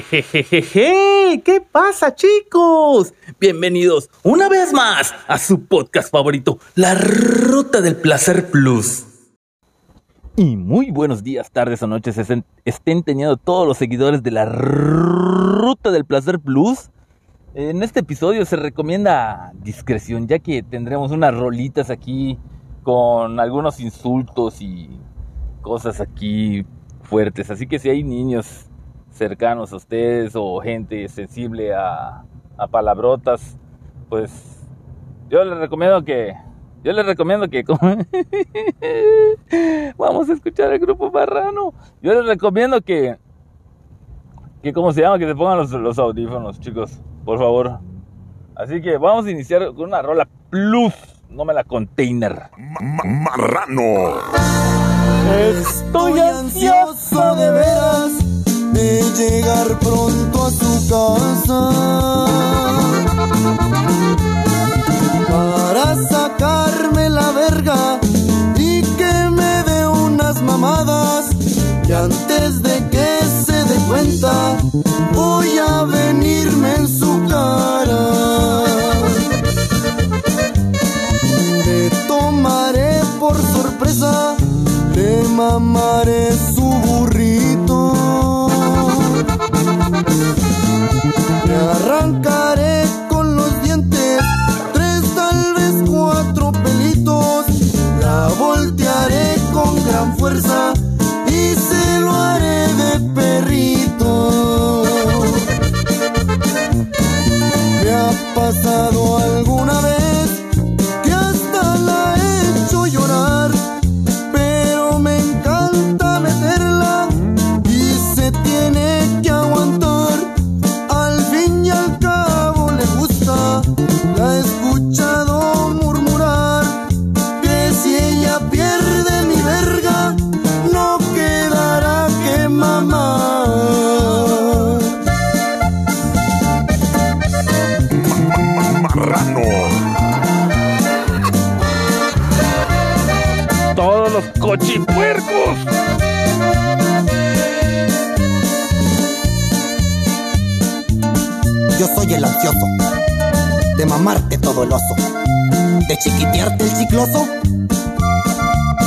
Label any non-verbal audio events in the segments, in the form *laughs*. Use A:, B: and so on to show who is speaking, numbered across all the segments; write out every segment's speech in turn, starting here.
A: Jejejeje, ¿qué pasa chicos? Bienvenidos una vez más a su podcast favorito, La Ruta del Placer Plus. Y muy buenos días, tardes o noches estén, teniendo todos los seguidores de La Ruta del Placer Plus. En este episodio se recomienda discreción, ya que tendremos unas rolitas aquí con algunos insultos y cosas aquí fuertes. Así que si hay niños cercanos a ustedes o gente sensible a, a palabrotas, pues yo les recomiendo que yo les recomiendo que *laughs* vamos a escuchar el grupo Barrano. Yo les recomiendo que que cómo se llama que se pongan los, los audífonos, chicos, por favor. Así que vamos a iniciar con una rola plus, no me la container.
B: Marrano.
C: Estoy ansioso de veras de llegar pronto a su casa para sacarme la verga y que me dé unas mamadas y antes de que se dé cuenta voy a venirme en su cara. Te tomaré por sorpresa, te mamaré su burrito.
D: Yo soy el ansioso, de mamarte todo el oso, de chiquitearte el chicloso.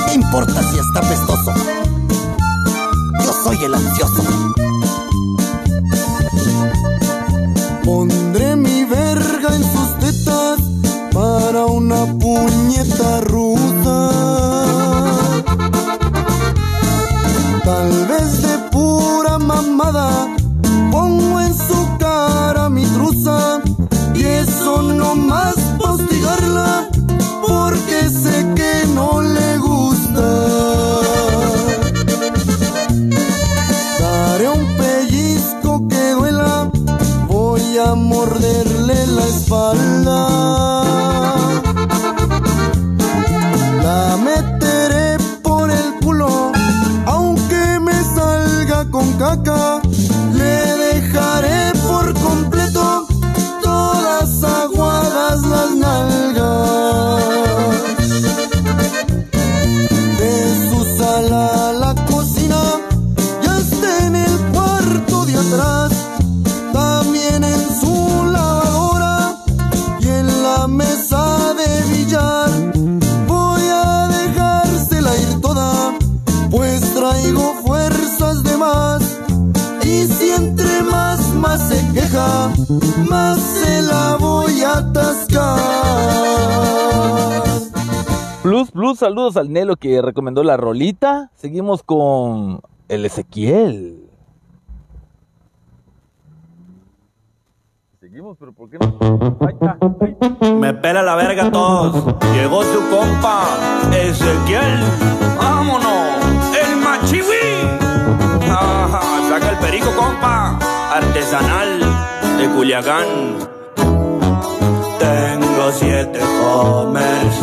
D: ¿Qué importa si está pestoso? Yo soy el ansioso.
A: coco. Saludos al Nelo que recomendó la rolita. Seguimos con el Ezequiel. Seguimos, pero ¿por qué no? Ahí está, ahí está.
E: Me pela la verga a todos. Llegó su compa, Ezequiel. Vámonos, el machiwi. Ajá, saca el perico, compa. Artesanal de Culiacán. Tengo siete homers,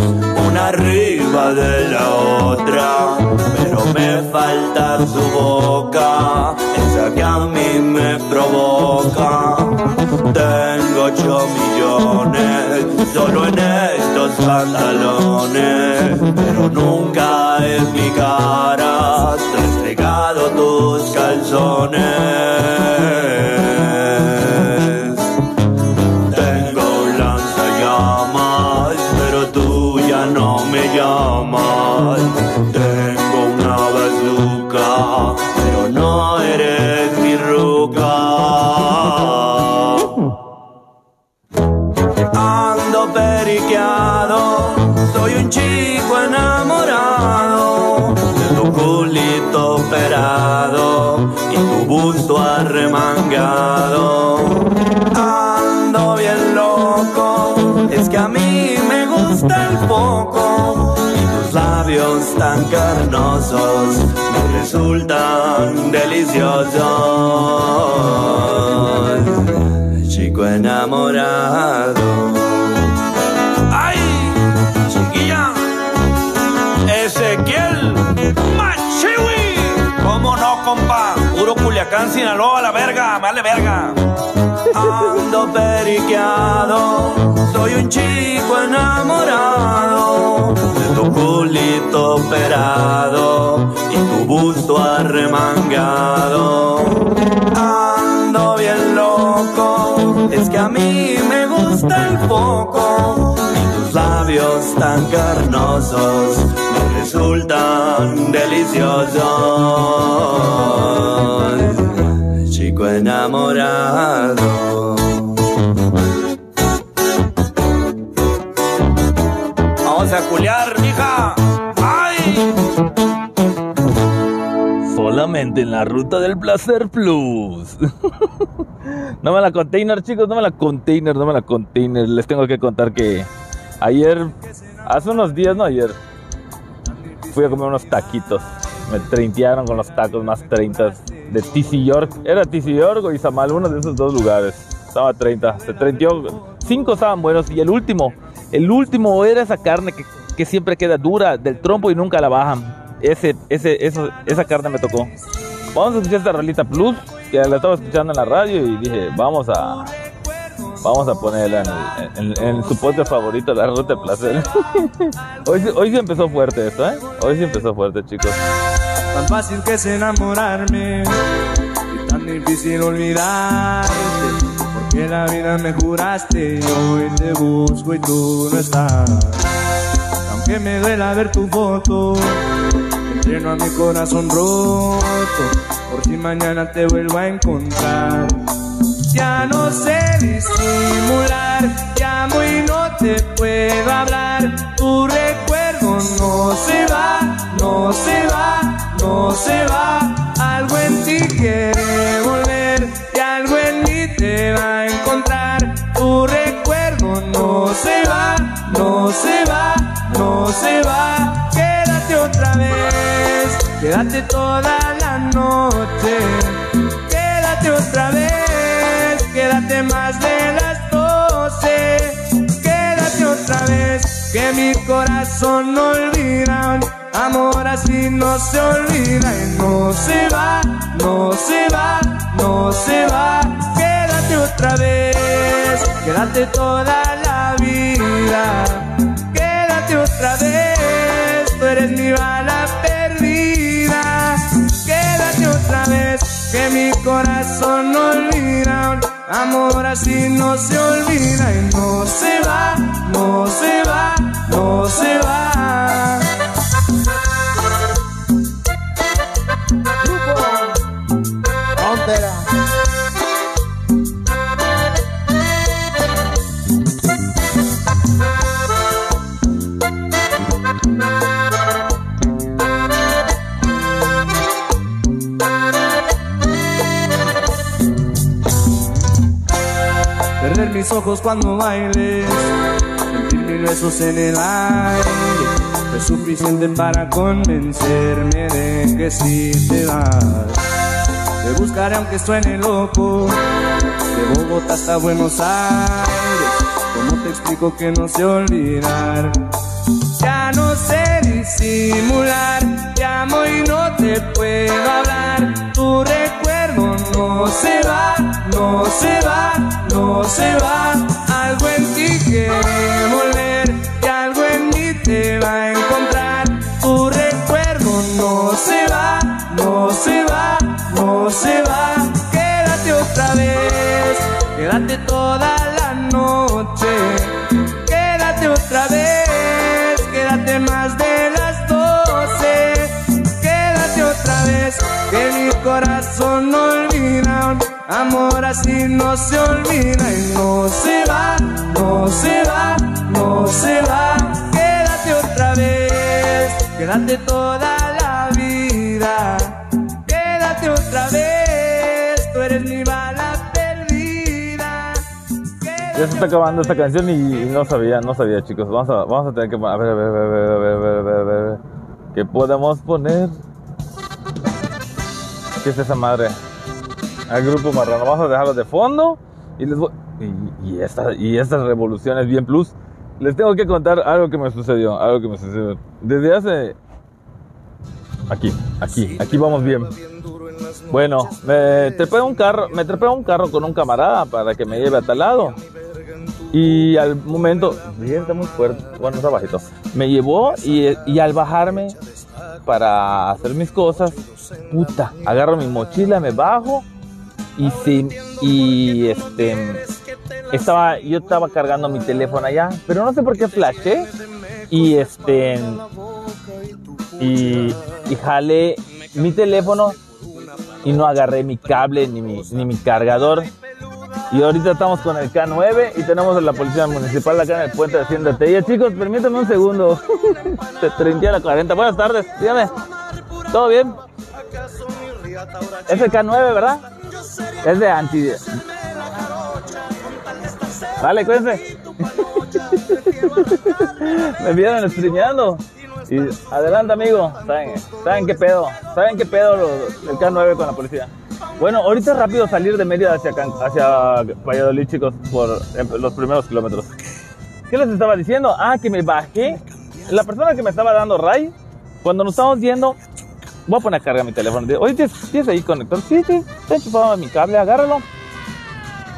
E: una arriba de la otra. Pero me falta tu boca, esa que a mí me provoca. Tengo ocho millones solo en estos pantalones, pero nunca en mi cara te he entregado tus calzones. Chico enamorado de tu culito operado y tu busto arremangado. Ando bien loco, es que a mí me gusta el poco y tus labios tan carnosos me resultan deliciosos. Chico enamorado. Culiacán, Sinaloa, la verga, vale verga. Ando periqueado, soy un chico enamorado de tu culito operado y tu busto arremangado. Ando bien loco, es que a mí me gusta el tus labios tan carnosos me resultan deliciosos. Chico enamorado. Vamos a culiar, mija. ¡Ay!
A: Solamente en la ruta del placer plus. *laughs* no me la container, chicos, no me la container, no me la container. Les tengo que contar que ayer, hace unos días, no ayer, fui a comer unos taquitos. Me treintearon con los tacos más 30 de TC York. Era TC York o Izamal, uno de esos dos lugares. Estaba 30, se treinteó. Cinco estaban buenos y el último, el último era esa carne que, que siempre queda dura del trompo y nunca la bajan. Ese, ese, eso, esa carne me tocó. Vamos a escuchar esta rolita plus que la estaba escuchando en la radio y dije, vamos a, vamos a ponerla en, en- en su podcast favorito, la ruta de placer. *laughs* hoy, hoy sí empezó fuerte esto, ¿eh? Hoy sí empezó fuerte, chicos.
F: Tan fácil que es enamorarme y tan difícil olvidarte. Porque la vida me juraste y hoy te busco y tú no estás. Aunque me duela ver tu foto, entreno a mi corazón roto. Por si mañana te vuelvo a encontrar. Ya no sé disimular, llamo y no te puedo hablar. Tu recuerdo no se va, no se va, no se va. Algo en ti quiere volver y algo en mí te va a encontrar. Tu recuerdo no se va, no se va, no se va. Quédate otra vez, quédate toda la noche. Más de las doce. Quédate otra vez, que mi corazón no olvida. Amor así no se olvida y no se va, no se va, no se va. Quédate otra vez, quédate toda la vida. Quédate otra vez, tú eres mi bala perdida. Quédate otra vez, que mi corazón no olvida. Amor así no se olvida y no se va, no se va, no se va. Mis ojos cuando bailes, sentir mil besos en el aire. Es suficiente para convencerme de que si te vas. Te buscaré aunque suene loco, de Bogotá hasta Buenos Aires. ¿Cómo te explico que no sé olvidar? Ya no sé disimular, llamo y no te puedo hablar. Tu no se va, no se va, no se va. Algo en ti quiere volver y algo en mí te va a encontrar. Tu recuerdo no se va, no se va, no se va. Quédate otra vez, quédate toda la noche. Quédate otra vez, quédate más de las doce. Quédate otra vez, que mi corazón no. Amor así no se olvida y no se va, no se va, no se va. Quédate otra vez, quédate toda la vida. Quédate otra vez, tú eres mi bala perdida.
A: Ya se está acabando esta canción y, no sabía, no sabía, chicos. Vamos a, vamos a tener que. A ver, a ver, a ver, a ver, a ver, a ver, a ver, ver. ¿Qué podemos poner? ¿Qué es esa madre? Al grupo marrano. Vamos a dejarlo de fondo. Y les voy. Y, y, esta, y estas revoluciones bien plus. Les tengo que contar algo que me sucedió. Algo que me sucedió. Desde hace. Aquí, aquí, aquí vamos bien. Bueno, me trepé a un carro, me trepé a un carro con un camarada para que me lleve a tal lado. Y al momento, está muy fuerte, bueno, está bajito. Me llevó y, y al bajarme para hacer mis cosas, puta, agarro mi mochila, me bajo y sí, y este estaba yo estaba cargando mi teléfono allá, pero no sé por qué flashé y este y, y jalé mi teléfono y no agarré mi cable ni mi, ni mi cargador. Y ahorita estamos con el K9 y tenemos a la policía municipal acá en el puente de Hacienda Tella. Chicos, permítanme un segundo. *laughs* Te 30 a la 40. Buenas tardes, dígame. ¿Todo bien? Es el K9, ¿verdad? Es de anti. Vale, cuídense. *laughs* Me vieron streameando. Y adelante, amigo. ¿Saben, ¿Saben qué pedo? ¿Saben qué pedo el K9 con la policía? Bueno, ahorita rápido salir de Mérida hacia, hacia Valladolid, chicos, por eh, los primeros kilómetros. ¿Qué les estaba diciendo? Ah, que me bajé. La persona que me estaba dando ray, cuando nos estábamos viendo, voy a poner a cargar mi teléfono. Oye, ¿tienes, ¿tienes ahí conector? Sí, sí, está enchufado mi cable, agárralo.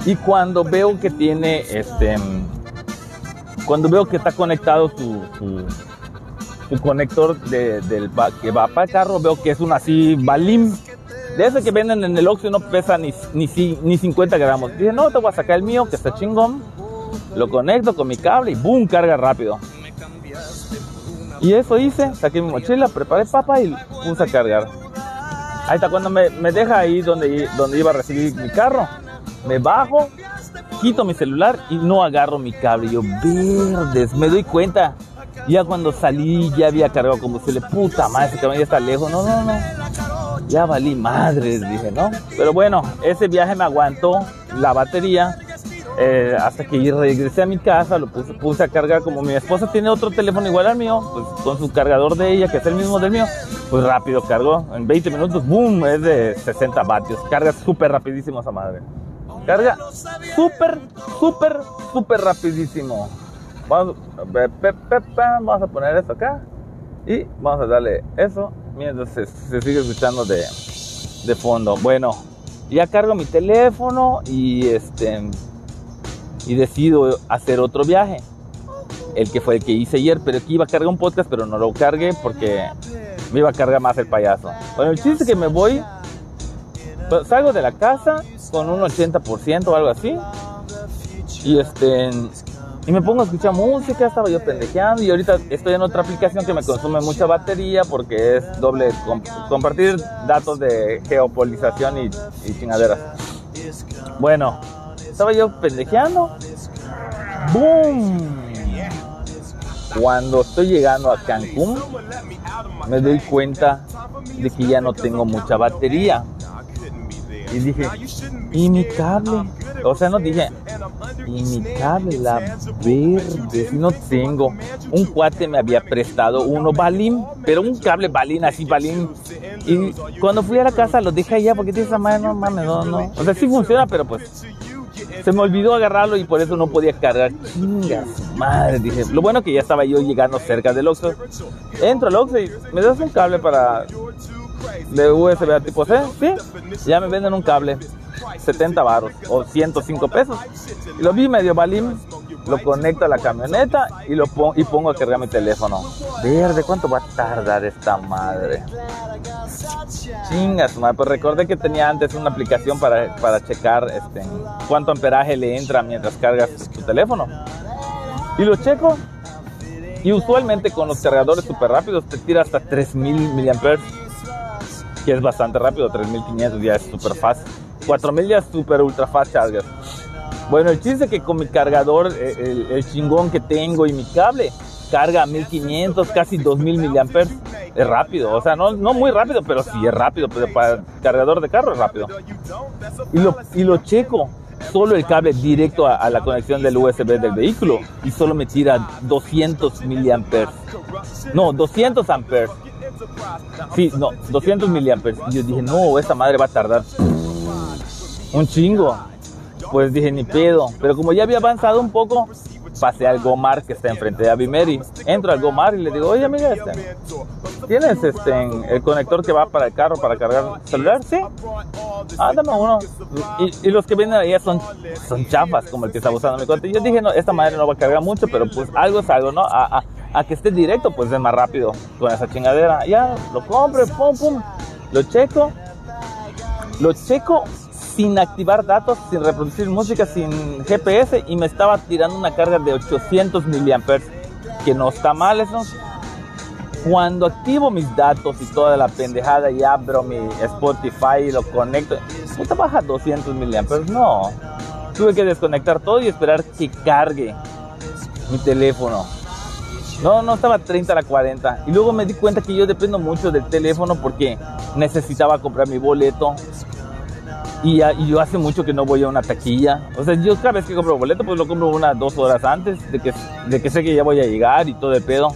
A: Y cuando veo que tiene este. Cuando veo que está conectado su, su, conector de, del que va para el carro, veo que es un así balim. De ese que venden en el Oxxo no pesa ni, ni, ni 50 gramos. Dije, no, te voy a sacar el mío, que está chingón. Lo conecto con mi cable y boom, carga rápido. Y eso hice, saqué mi mochila, preparé papa y puse a cargar. Ahí está, cuando me, me deja ahí donde, donde iba a recibir mi carro, me bajo, quito mi celular y no agarro mi cable. Yo, verdes, me doy cuenta. Ya cuando salí ya había cargado combustible. Puta madre, ese cabrón ya está lejos. No, no, no. Ya valí madres, dije, ¿no? Pero bueno, ese viaje me aguantó la batería. Eh, hasta que regresé a mi casa, lo puse, puse a cargar. Como mi esposa tiene otro teléfono igual al mío, pues con su cargador de ella, que es el mismo del mío, pues rápido cargó. En 20 minutos, boom, es de 60 vatios. Carga súper rapidísimo esa madre. Carga súper, súper, súper rapidísimo. Vamos, pe- vamos a poner esto acá y vamos a darle eso mientras se, se sigue escuchando de, de fondo. Bueno, ya cargo mi teléfono y este y decido hacer otro viaje. El que fue el que hice ayer, pero aquí iba a cargar un podcast, pero no lo cargué porque me iba a cargar más el payaso. Bueno, el chiste es que me voy, salgo de la casa con un 80% o algo así. Y este y me pongo a escuchar música, estaba yo pendejeando y ahorita estoy en otra aplicación que me consume mucha batería porque es doble com- compartir datos de geopolización y, y chingaderas. Bueno, estaba yo pendejeando. ¡Boom! Cuando estoy llegando a Cancún, me doy cuenta de que ya no tengo mucha batería. Y dije, ¿y mi cable? O sea, no dije, ¿y mi cable? La verde, no tengo. Un cuate me había prestado uno balín, pero un cable balín, así balín. Y cuando fui a la casa lo dejé allá porque tiene esa madre, no mames, no, no. O sea, sí funciona, pero pues se me olvidó agarrarlo y por eso no podía cargar. Chingas, madre, dije. Lo bueno que ya estaba yo llegando cerca del Oxxo. Entro al Oxxo y me das un cable para de USB tipo C, sí. Ya me venden un cable, 70 baros o 105 pesos. Y lo vi medio balín, lo conecto a la camioneta y lo pongo, y pongo a cargar mi teléfono. Verde, ¿cuánto va a tardar esta madre? Chingas, madre. Pues recordé que tenía antes una aplicación para, para checar este, cuánto amperaje le entra mientras cargas tu teléfono. Y lo checo. Y usualmente con los cargadores super rápidos te tira hasta 3000 mAh que es bastante rápido, 3500 ya es super fast. 4000 ya es super ultra fast charger. Bueno, el chiste es que con mi cargador, eh, el, el chingón que tengo y mi cable, carga 1500, casi 2000 miliamperes. Es rápido, o sea, no, no muy rápido, pero sí es rápido, pero para cargador de carro es rápido. Y lo, y lo checo, solo el cable directo a, a la conexión del USB del vehículo y solo me tira 200 miliamperes. No, 200 amperes. Sí, no, 200 miliamperes. Y yo dije, no, esta madre va a tardar un chingo. Pues dije, ni pedo. Pero como ya había avanzado un poco, pasé al Gomar que está enfrente de Avimeri. Entro al Gomar y le digo, oye amiga, este, ¿tienes este, el conector que va para el carro para cargar celular? Sí. Ah, dame uno. Y, los que vienen ahí son, son chafas, como el que está usando mi cuenta. Yo dije, no, esta madre no va a cargar mucho, pero pues algo es algo, ¿no? A, a- a que esté directo, pues es más rápido con esa chingadera. Ya, lo compro, pum, pum, lo checo. Lo checo sin activar datos, sin reproducir música, sin GPS y me estaba tirando una carga de 800 miliamperes, que no está mal eso. Cuando activo mis datos y toda la pendejada y abro mi Spotify y lo conecto, puta baja 200 miliamperes. No, tuve que desconectar todo y esperar que cargue mi teléfono. No, no estaba 30 a la 40. Y luego me di cuenta que yo dependo mucho del teléfono porque necesitaba comprar mi boleto. Y, y yo hace mucho que no voy a una taquilla. O sea, yo cada vez que compro boleto, pues lo compro unas dos horas antes de que, de que sé que ya voy a llegar y todo el pedo.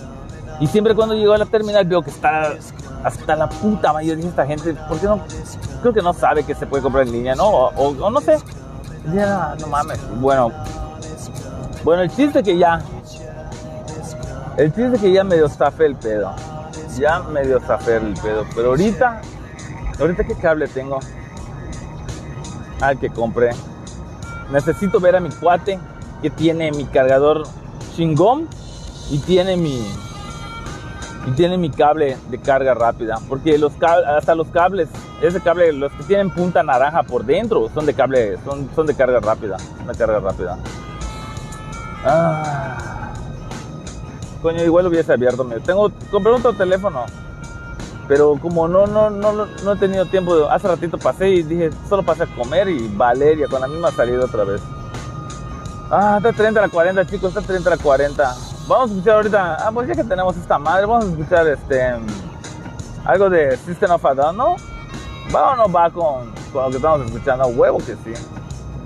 A: Y siempre cuando llego a la terminal veo que está hasta la puta mayoría de esta gente. ¿Por qué no? Creo que no sabe que se puede comprar en línea, ¿no? O, o- o no sé. Ya, no mames. Bueno, bueno, el chiste que ya el chiste que ya medio zafé el pedo. Ya medio zafé el pedo. Pero ahorita, ahorita qué cable tengo. Al que compré. Necesito ver a mi cuate que tiene mi cargador chingón y tiene mi tiene mi cable de carga rápida. Porque los hasta los cables, ese cable, los que tienen punta naranja por dentro, son de cable, son, son de carga rápida. Una carga rápida. Ah. Coño, igual hubiese abierto. Tengo, compré otro teléfono. Pero como no, no, no, no, he tenido tiempo, hace ratito pasé y dije, solo pasé a comer y Valeria con la misma salida otra vez. Ah, está 30 a la 40, chicos, está 30 a la 40. Vamos a escuchar ahorita, ah, pues ya que tenemos esta madre, vamos a escuchar este, algo de System of a ¿no? Va o no va con, con lo que estamos escuchando, huevo que sí.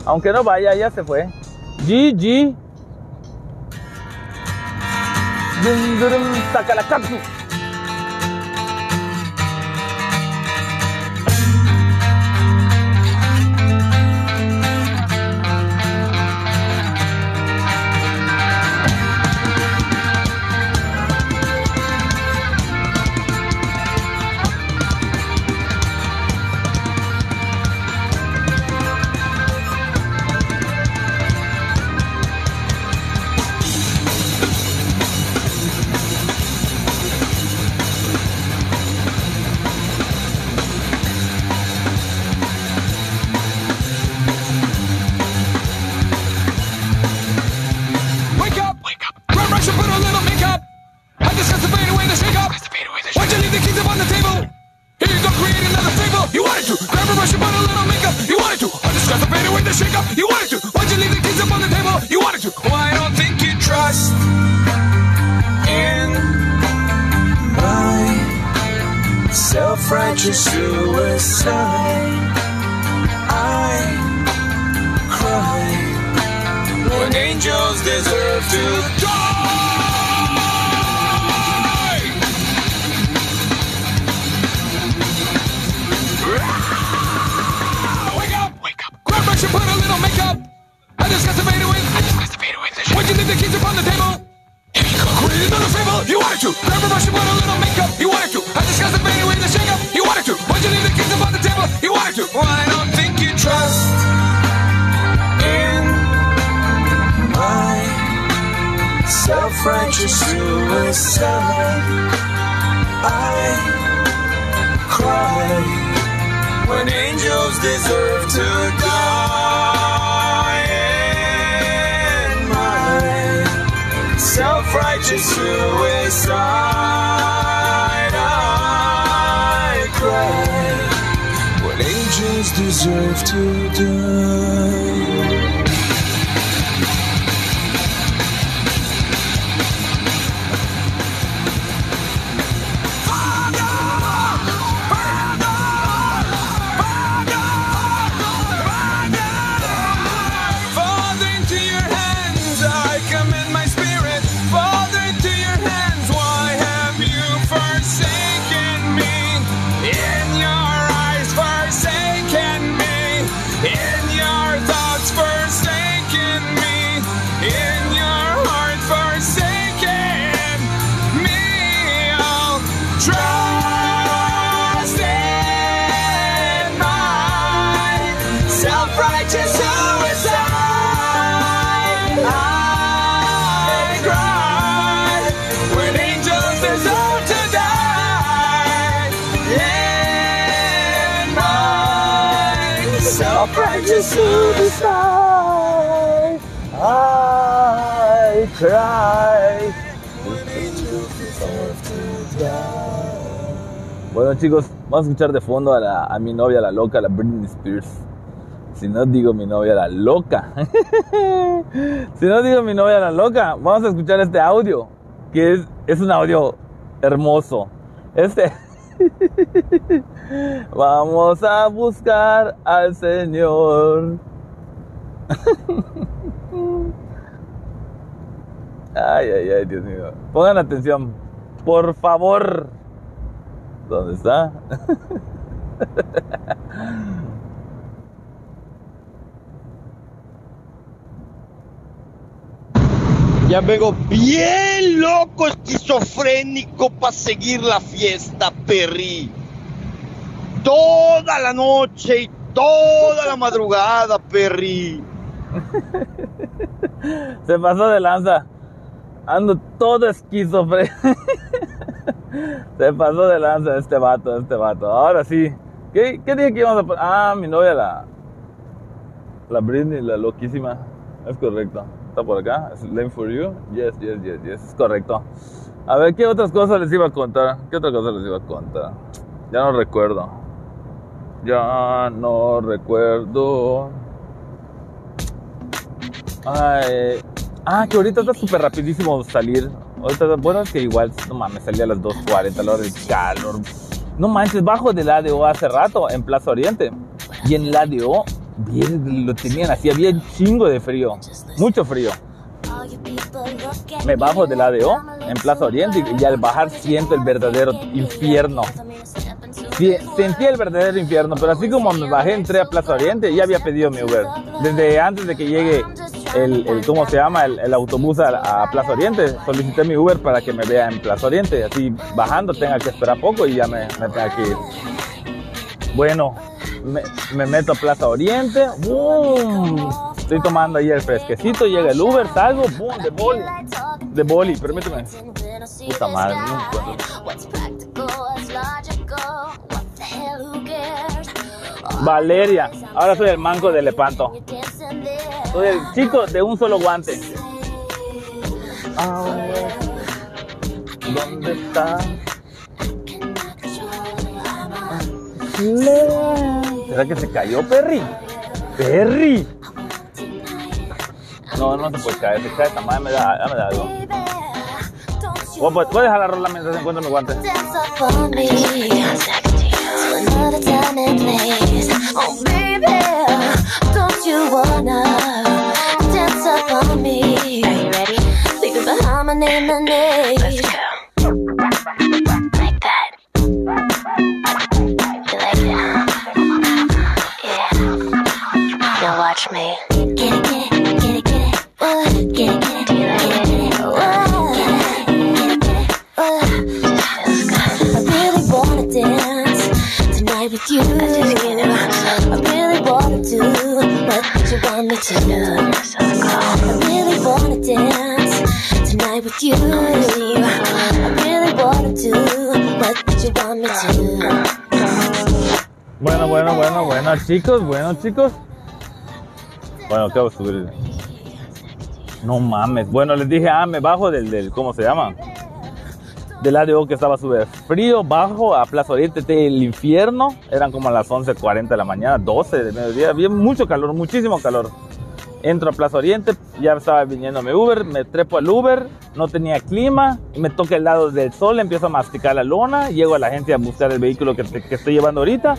A: Aunque no vaya, ya se fue. GG. Saca la cápsula.
G: Self-righteous suicide. I cry when angels deserve to die. In my self-righteous suicide, I cry when angels deserve to die. Cry.
A: Bueno chicos, vamos a escuchar de fondo a, la- a mi novia la loca, la Britney Spears. Si no digo mi novia la loca. *laughs* si no digo mi novia la loca, vamos a escuchar este audio, que es, es un audio hermoso. Este. *laughs* vamos a buscar al Señor. *laughs* Ay, ay, ay, Dios mío. Pongan atención, por favor. ¿Dónde está? *laughs*
H: Ya vengo bien loco, esquizofrénico para seguir la fiesta, Perry. Toda la noche y toda la madrugada, Perry. *laughs*
A: Se pasó de lanza. Ando todo esquizofrénico. *laughs* Se pasó de lanza este vato, este vato. Ahora sí. ¿Qué, qué que íbamos a poner? Ah, mi novia, la. La Britney, la loquísima. Es correcto. Está por acá. Es Lame for you. Yes, yes, yes, yes. Es correcto. A ver, ¿qué otras cosas les iba a contar? ¿Qué otra cosa les iba a contar? Ya no recuerdo. Ya no recuerdo. Ay, ah, que ahorita está súper rapidísimo salir. Ahorita, bueno, es que igual, no mames, salí a las 2.40, la hora del calor. No manches, bajo del ADO hace rato, en Plaza Oriente. Y en el ADO, bien, lo tenían así, había un chingo de frío, mucho frío. Me bajo del ADO en Plaza Oriente y, y al bajar siento el verdadero infierno. Sí, sentí el verdadero infierno, pero así como me bajé, entré a Plaza Oriente, ya había pedido mi Uber. Desde antes de que llegue el, el ¿cómo se llama? El, autobús a, Plaza Oriente, solicité mi Uber para que me vea en Plaza Oriente. Así bajando tenga que esperar poco y ya me, me tenga que ir. Bueno, me, me meto a Plaza Oriente, ¡boom! Estoy tomando ahí el fresquecito, llega el Uber, salgo, ¡boom! De boli. De boli, permíteme. Puta madre. Valeria, ahora soy el manco de Lepanto. Soy el chico de un solo guante. Ahora, ¿Dónde está? ¿Será que se cayó Perry? Perry. No, no se puede caer, se cae esta madre, me da, ya me da algo. Voy a dejar la rola mientras encuentro mi guante.
I: Another time and place. Oh, baby, don't you wanna on me? Are you ready? Leave it behind my name and name. Let's go. Like that. You like that? Yeah. Now watch me. Get it, get it, get it, get it. Get it, get it, get it, get it. Get it, get it, uh. I really wanna dance tonight with you. I really wanna do what you want me to do.
A: Bueno, bueno, bueno, bueno, chicos, bueno, chicos. Bueno, acabo de subir. No mames. Bueno, les dije, ah, me bajo del, del ¿cómo se llama? Del ADO que estaba súper frío, bajo a Plaza Oriente del infierno. Eran como las 11.40 de la mañana, 12 de mediodía. Había mucho calor, muchísimo calor. Entro a Plaza Oriente, ya estaba viniendo mi Uber, me trepo al Uber, no tenía clima, me toca el lado del sol, empiezo a masticar la lona, llego a la agencia a buscar el vehículo que, estoy llevando ahorita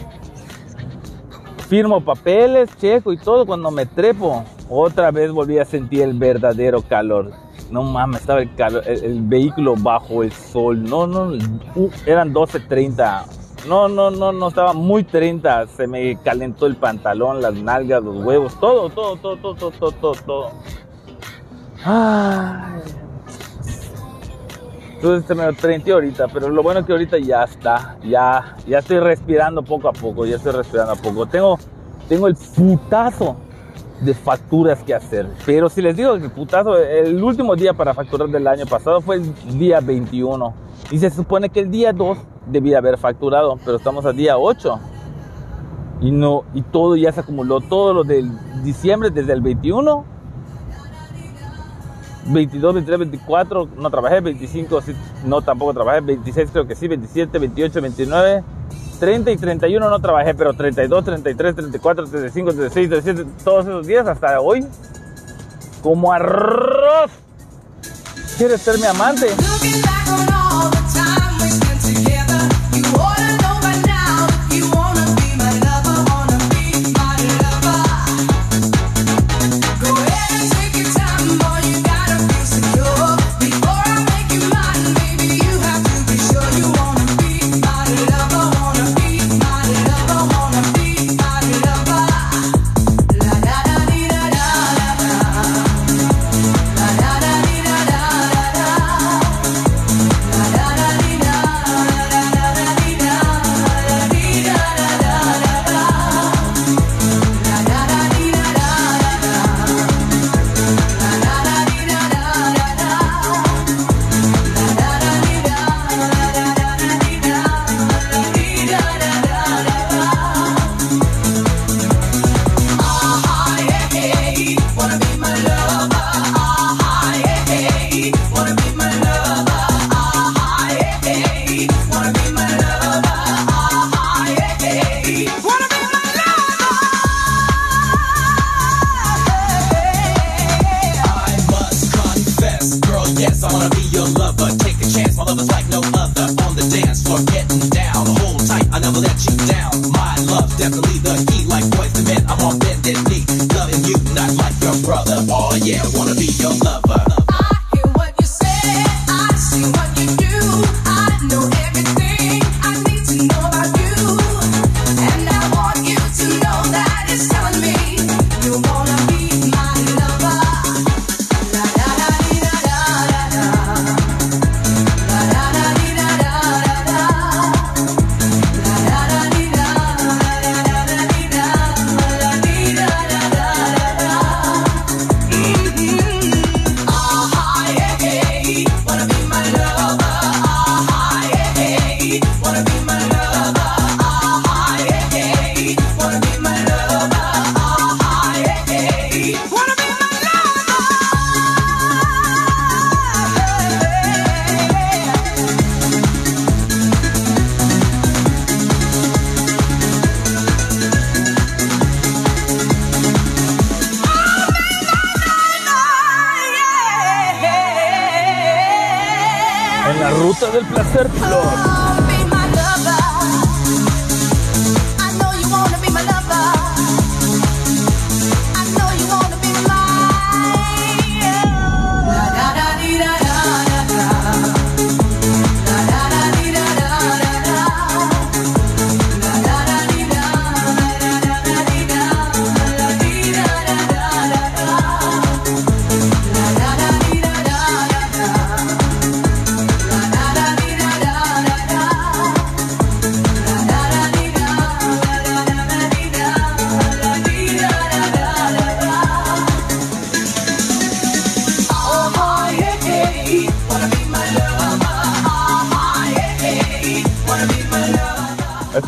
A: firmo papeles, checo y todo. Cuando me trepo, otra vez volví a sentir el verdadero calor. No mames, estaba el, el, vehículo bajo el sol. No, no, eran 12.30. No, no, no, no, estaba muy 30. Se me calentó el pantalón, las nalgas, los huevos, todo, todo, todo, todo, todo, todo, todo. todo. Ay. Entonces se me lo 30 ahorita, pero lo bueno es que ahorita ya está, ya, ya estoy respirando poco a poco, ya estoy respirando a poco. Tengo, tengo el putazo de facturas que hacer. Pero si les digo, el putazo, el último día para facturar del año pasado fue el día 21. Y se supone que el día 2 debía haber facturado, pero estamos al día 8.
J: Y, no, y todo ya se acumuló, todo lo del diciembre desde el 21. 22, 23, 24, no trabajé, 25, no tampoco trabajé, 26 creo que sí, 27, 28, 29. 30 y 31 no trabajé, pero 32, 33, 34, 35, 36, 37, todos esos días hasta hoy, como arroz. ¿Quieres ser mi amante?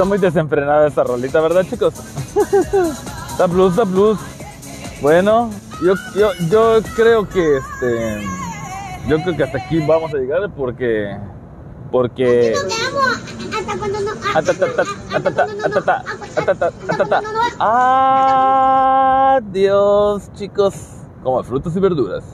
J: muy desenfrenada esta rolita, ¿verdad, chicos? *laughs* está blues, está blues. Bueno, yo, yo, yo creo que este. Yo creo que hasta aquí vamos a llegar porque. Porque. Adiós, chicos. Como frutas y verduras.